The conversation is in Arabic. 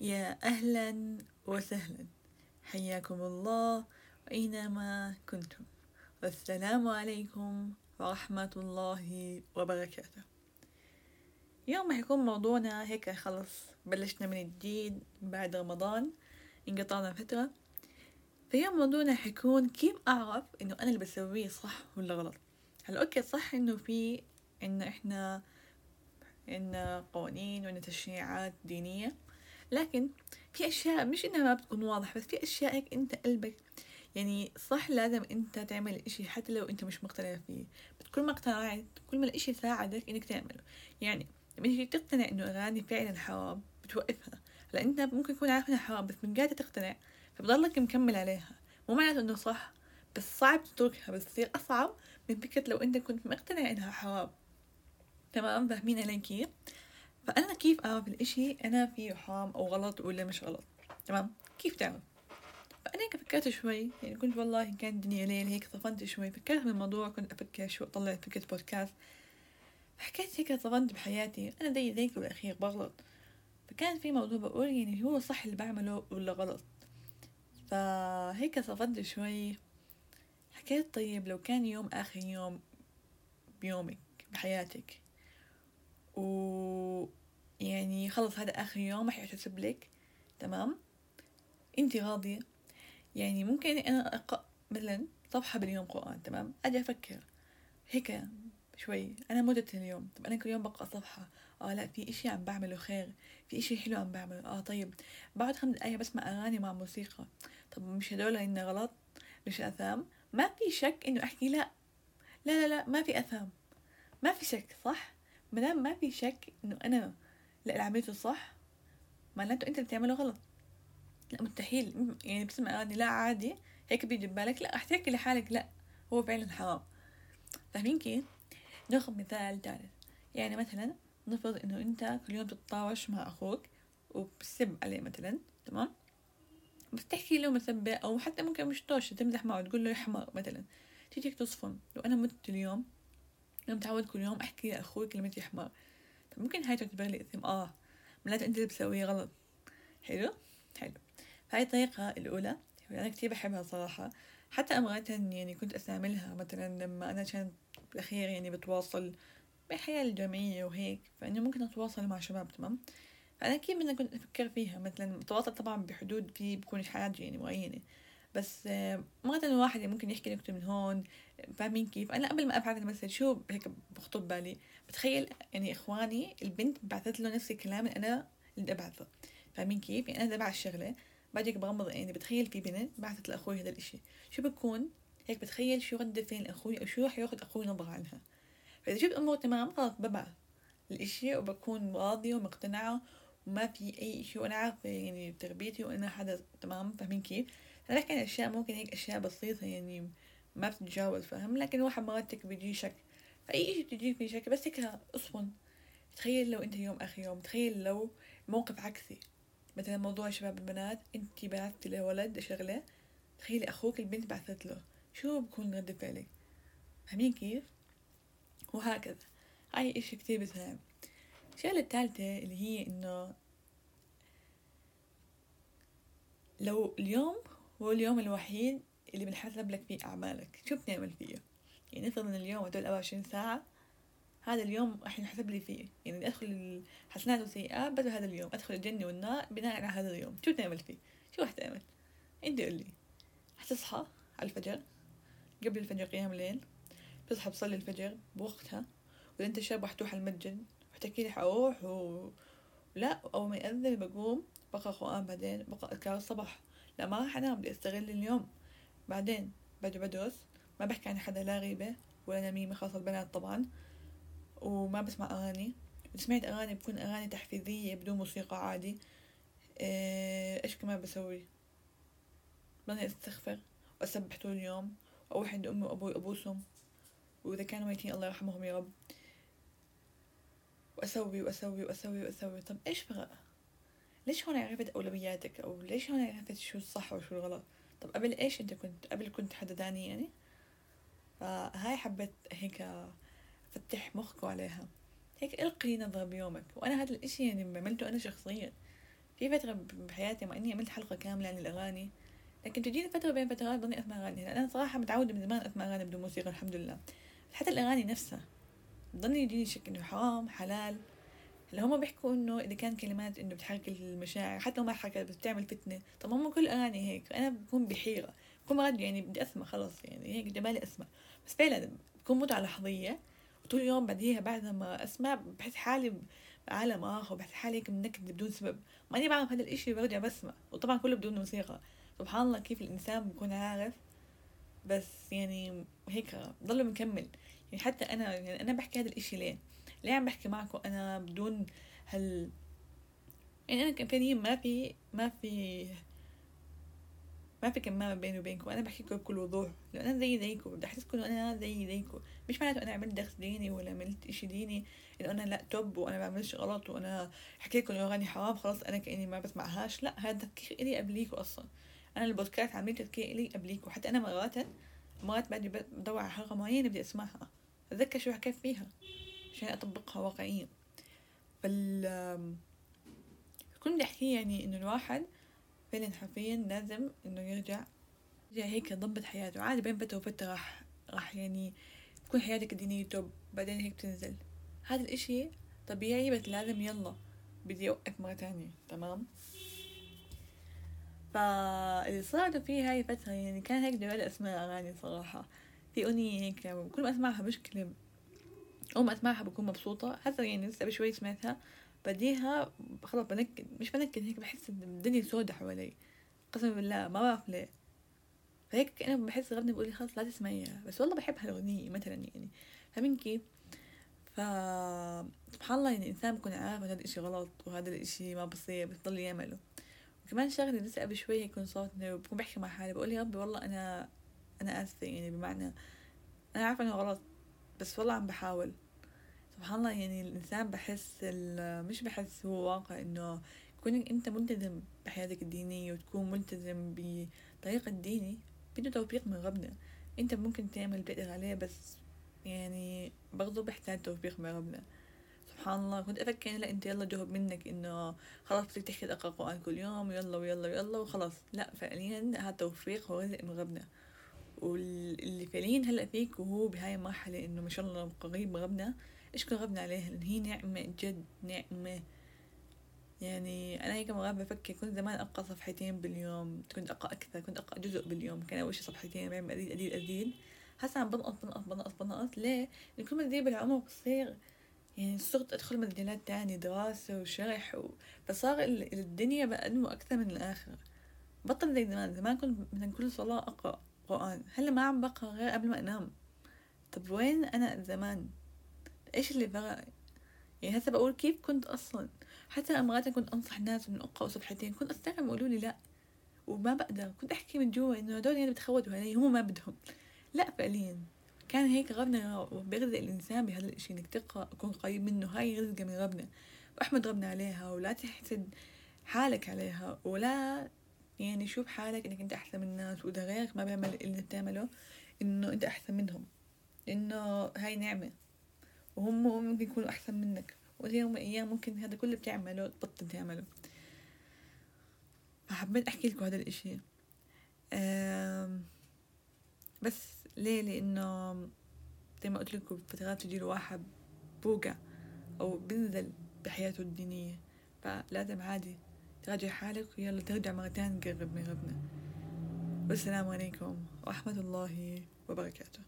يا أهلا وسهلا. حياكم الله أينما كنتم. والسلام عليكم ورحمة الله وبركاته. اليوم حيكون موضوعنا هيك خلص. بلشنا من جديد بعد رمضان انقطعنا فترة. فاليوم موضوعنا حيكون كيف أعرف إنه أنا اللي بسويه صح ولا غلط؟ هلا أوكي صح إنه في إن إحنا إن قوانين وإن تشريعات دينية. لكن في أشياء مش إنها ما بتكون واضحة بس في أشياء هيك أنت قلبك يعني صح لازم أنت تعمل الإشي حتى لو أنت مش مقتنع فيه. كل ما اقتنعت كل ما الإشي ساعدك إنك تعمله. يعني لما تيجي تقتنع إنه أغاني فعلا حرام بتوقفها. هلأ أنت ممكن تكون عارف إنها حرام بس من قاعدة تقتنع فبضلك مكمل عليها. مو معناته إنه صح بس صعب تتركها بس تصير أصعب من فكرة لو أنت كنت مقتنع إنها حرام تمام؟ فاهمين علي كيف؟ فأنا كيف أعرف الإشي أنا فيه حرام أو غلط ولا مش غلط. تمام؟ كيف تعرف فأنا هيك فكرت شوي يعني كنت والله كانت الدنيا ليل هيك صفنت شوي فكرت بالموضوع كنت أفكر شو أطلع فكرة بودكاست. فحكيت هيك صفنت بحياتي أنا زي ذيك بالأخير بغلط. فكان في موضوع بقول يعني هو صح اللي بعمله ولا غلط. فهيك صفنت شوي. حكيت طيب لو كان يوم آخر يوم بيومك بحياتك و يعني خلص هذا آخر يوم راح يحتسب لك. تمام؟ أنت راضية؟ يعني ممكن أنا أقرأ مثلا صفحة باليوم قرآن تمام؟ أجي أفكر. هيك شوي. أنا مدة اليوم. طب أنا كل يوم بقرأ صفحة. آه لا في إشي عم بعمله خير. في إشي حلو عم بعمله. آه طيب. بعد خمس دقايق بسمع أغاني مع موسيقى. طب مش هدول إنه غلط؟ مش أثام ما في شك إنه أحكي لا. لا لا لا ما في أثام ما في شك صح؟ مادام ما في شك إنه أنا لا اللي عملته صح؟ معناته أنت اللي بتعمله غلط. لا مستحيل. يعني بسمع اغاني لا عادي. هيك بيجي ببالك لا أحتاج لحالك. لا هو فعلا حرام. فاهمين كيف؟ ناخذ مثال ثالث. يعني مثلا نفرض إنه أنت كل يوم تتطاوش مع أخوك وبتسب عليه مثلا تمام؟ بس تحكي له مسبة أو حتى ممكن مش طوش تمزح معه تقول له يا حمار مثلا. تيجي تصفن لو أنا مت اليوم أنا متعود كل يوم أحكي لأخوي كلمة يا حمار ممكن هاي تعتبر لي إثم؟ آه. معناته أنت اللي بتسويه غلط. حلو؟ حلو. فهاي الطريقة الأولى أنا كتير بحبها صراحة. حتى أمرات يعني كنت أستعملها مثلا لما أنا كانت بالأخير يعني بتواصل بالحياة الجامعية وهيك فإنه ممكن أتواصل مع شباب تمام؟ فأنا كيف بدنا كنت أفكر فيها. مثلا بتواصل طبعا بحدود في بكون حاجة يعني معينة. بس مرات الواحد ممكن يحكي نكتة من هون فاهمين كيف؟ أنا قبل ما أبعث المسج شو هيك بخطر بالي؟ بتخيل يعني إخواني البنت بعثت له نفس الكلام اللي أنا اللي أبعثه. فاهمين كيف؟ يعني أنا أبعث الشغلة بعدك بغمض عيني بتخيل في بنت بعثت لأخوي هذا الإشي. شو بكون؟ هيك بتخيل شو رد فعل أخوي أو شو راح ياخذ أخوي نظرة عنها. فإذا شفت أمور تمام خلاص ببعث الإشي وبكون راضية ومقتنعة وما في أي شيء وأنا عارفة يعني تربيتي وأنا حدا تمام فاهمين كيف؟ أنا عن أشياء ممكن هيك أشياء بسيطة يعني ما بتتجاوز فاهم؟ لكن واحد مراتك بيجي شك فأي إشي بتجيك فيه شك بس هيك أصفن تخيل لو أنت يوم آخر يوم تخيل لو موقف عكسي. مثلا موضوع شباب البنات أنت بعثتي لولد شغلة تخيلي أخوك البنت بعثت له شو بكون رد فعلك؟ فاهمين كيف؟ وهكذا. هاي إشي كتير بسهل الشغلة الثالثة اللي هي إنه لو اليوم هو اليوم الوحيد اللي بنحسب لك فيه أعمالك. شو بتعمل فيه؟ يعني نفرض إن اليوم هدول 24 ساعة هذا اليوم راح ينحسب لي فيه. يعني أدخل الحسنات والسيئات بدل هذا اليوم. أدخل الجنة والنار بناء على هذا اليوم. شو تعمل فيه؟ شو راح تعمل؟ أنت قول لي. حتصحى على الفجر قبل الفجر قيام الليل بتصحى بصلي الفجر بوقتها وإذا أنت شاب راح تروح المسجد وتحكي لي حروح و... لا أول ما يأذن بقوم بقرأ قرآن بعدين بقرأ أذكار الصباح. لا ما راح أنام بدي أستغل اليوم. بعدين بدي بدرس ما بحكي عن حدا لا غيبة ولا نميمة خاصة البنات طبعا. وما بسمع أغاني. إذا سمعت أغاني بكون أغاني تحفيزية بدون موسيقى عادي. آه، إيش كمان بسوي؟ بضلني أستغفر وأسبح طول اليوم. وأروح عند أمي وأبوي أبوسهم وإذا كانوا ميتين الله يرحمهم يا رب. وأسوي وأسوي وأسوي وأسوي. طب إيش فرق ليش هون عرفت أولوياتك؟ أو ليش هون عرفت شو الصح وشو الغلط؟ طب قبل إيش أنت كنت قبل كنت حدا تاني يعني؟ فهاي حبيت هيك فتح مخكوا عليها. هيك إلقي نظرة بيومك. وأنا هذا الإشي يعني عملته أنا شخصيا. في فترة بحياتي مع إني عملت حلقة كاملة عن الأغاني. لكن تجيني فترة بين فترات ضلني أسمع أغاني. لأن أنا صراحة متعودة من زمان أسمع أغاني بدون موسيقى الحمد لله. حتى الأغاني نفسها. ضلني يجيني شك إنه حرام حلال. اللي هم بيحكوا إنه إذا كان كلمات إنه بتحرك المشاعر حتى لو ما حركت بتعمل فتنة. طب هم كل أغاني هيك. أنا بكون بحيرة. بكون مرات يعني بدي أسمع خلص يعني هيك جمالي أسمع. بس فعلا بكون متعة لحظية وطول اليوم بعديها بعد ما أسمع بحس حالي بعالم آخر بحس حالي هيك منكد بدون سبب. ماني بعرف هذا الإشي برجع بسمع. وطبعا كله بدون موسيقى. سبحان الله كيف الإنسان بيكون عارف. بس يعني هيك ضل مكمل. يعني حتى أنا يعني أنا بحكي هذا الإشي ليه؟ ليه عم بحكي معكم؟ أنا بدون هال يعني أنا كفنية ما في ما في ما في كمامة بيني وبينكم. أنا بحكيكم بكل وضوح. لأن أنا زي زيكم بدي أحسسكم إنه أنا زي زيكم. مش معناته أنا عملت درس ديني ولا عملت إشي ديني إنه أنا لا توب وأنا بعملش غلط وأنا حكيت لكم أغاني حرام خلاص أنا كأني ما بسمعهاش. لا هذا تفكير إلي قبليكوا أصلا. أنا البودكاست عاملين تفكير إلي قبليكوا حتى أنا مرات مرات بعدي بدور على حلقة معينة بدي أسمعها. أتذكر شو حكيت فيها. عشان أطبقها واقعيا. فال كنت بدي أحكي يعني إنه الواحد فعلا حرفيا لازم إنه يرجع يرجع هيك يضبط حياته. عادي بين فترة وفترة راح راح يعني تكون حياتك الدينية توب بعدين هيك تنزل هذا الإشي طبيعي بس لازم يلا بدي أوقف مرة تانية. تمام؟ فاللي صارت في هاي الفترة يعني كان هيك جوال أسماء أغاني صراحة. في أغنية هيك كل ما أسمعها مشكلة. أول ما أسمعها بكون مبسوطة. حتى يعني لسه بشوي سمعتها. بعديها خلاص بنكد مش بنكد هيك بحس إن الدنيا سودة حوالي. قسما بالله ما بعرف ليه. فهيك أنا بحس غني بقولي خلاص لا تسمعيها. بس والله بحب هالأغنية مثلا يعني. فاهمين كيف ف سبحان الله يعني الإنسان بيكون عارف هذا الإشي غلط وهذا الإشي ما بصير بس ضل يعمله. وكمان شغلة لسه قبل شوي يكون صوت بكون بحكي مع حالي. بقول يا ربي والله أنا أنا آسفة يعني بمعنى أنا عارفة إنه غلط. بس والله عم بحاول. سبحان الله يعني الإنسان بحس مش بحس هو واقع إنه كونك أنت ملتزم بحياتك الدينية وتكون ملتزم بطريقة ديني بده توفيق من ربنا أنت ممكن تعمل بقدر عليه بس يعني برضه بحتاج توفيق من ربنا. سبحان الله كنت أفكر لا أنت يلا جهد منك إنه خلاص بدك تحكي تقرأ قرآن كل يوم ويلا ويلا ويلا وخلاص. لا فعليا هذا توفيق ورزق من ربنا. واللي فعليا هلا فيك وهو بهاي المرحلة إنه ما شاء الله قريب ربنا. اشكر ربنا عليها لأن هي نعمة جد نعمة. يعني أنا هيك مرات بفكر كنت زمان أقرأ صفحتين باليوم كنت أقرأ أكثر كنت أقرأ جزء باليوم كان أول شي صفحتين بعمل أزيد أزيد أزيد هسا عم بنقص بنقص بنقص بنقص. ليه؟ لأن كل ما تزيد بالعمر بصير يعني صرت أدخل مجالات تانية دراسة وشرح و... فصار الدنيا بقدمه أكثر من الآخرة. بطل زي زمان. زمان كنت مثلا كل صلاة أقرأ. قرآن هلا ما عم بقرأ غير قبل ما أنام؟ طب وين أنا زمان؟ إيش اللي فرق يعني هسه بقول كيف كنت أصلا؟ حتى مرات كنت أنصح ناس من أقرأ صفحتين كنت أستغرب يقولوا لي لا وما بقدر. كنت أحكي من جوا إنه هدول يعني بتخوتوا علي هم ما بدهم. لا فعليا. كان هيك ربنا بيرزق الإنسان بهذا الإشي إنك تقرأ تكون قريب منه. هاي رزقة من ربنا. وأحمد ربنا عليها ولا تحسد حالك عليها ولا يعني شوف حالك إنك أنت أحسن من الناس وإذا غيرك ما بيعمل اللي بتعمله إنه أنت أحسن منهم إنه هاي نعمة وهم ممكن يكونوا أحسن منك ويوم من الأيام ممكن هذا كله بتعمله تبطل تعمله. فحبيت أحكي لكم هذا الإشي. بس ليه؟ لأنه زي ما قلت لكم فترات تجي الواحد بوقع أو بنزل بحياته الدينية فلازم عادي تراجع حالك ويلا ترجع مرة تانية تقرب من ربنا والسلام عليكم ورحمة الله وبركاته.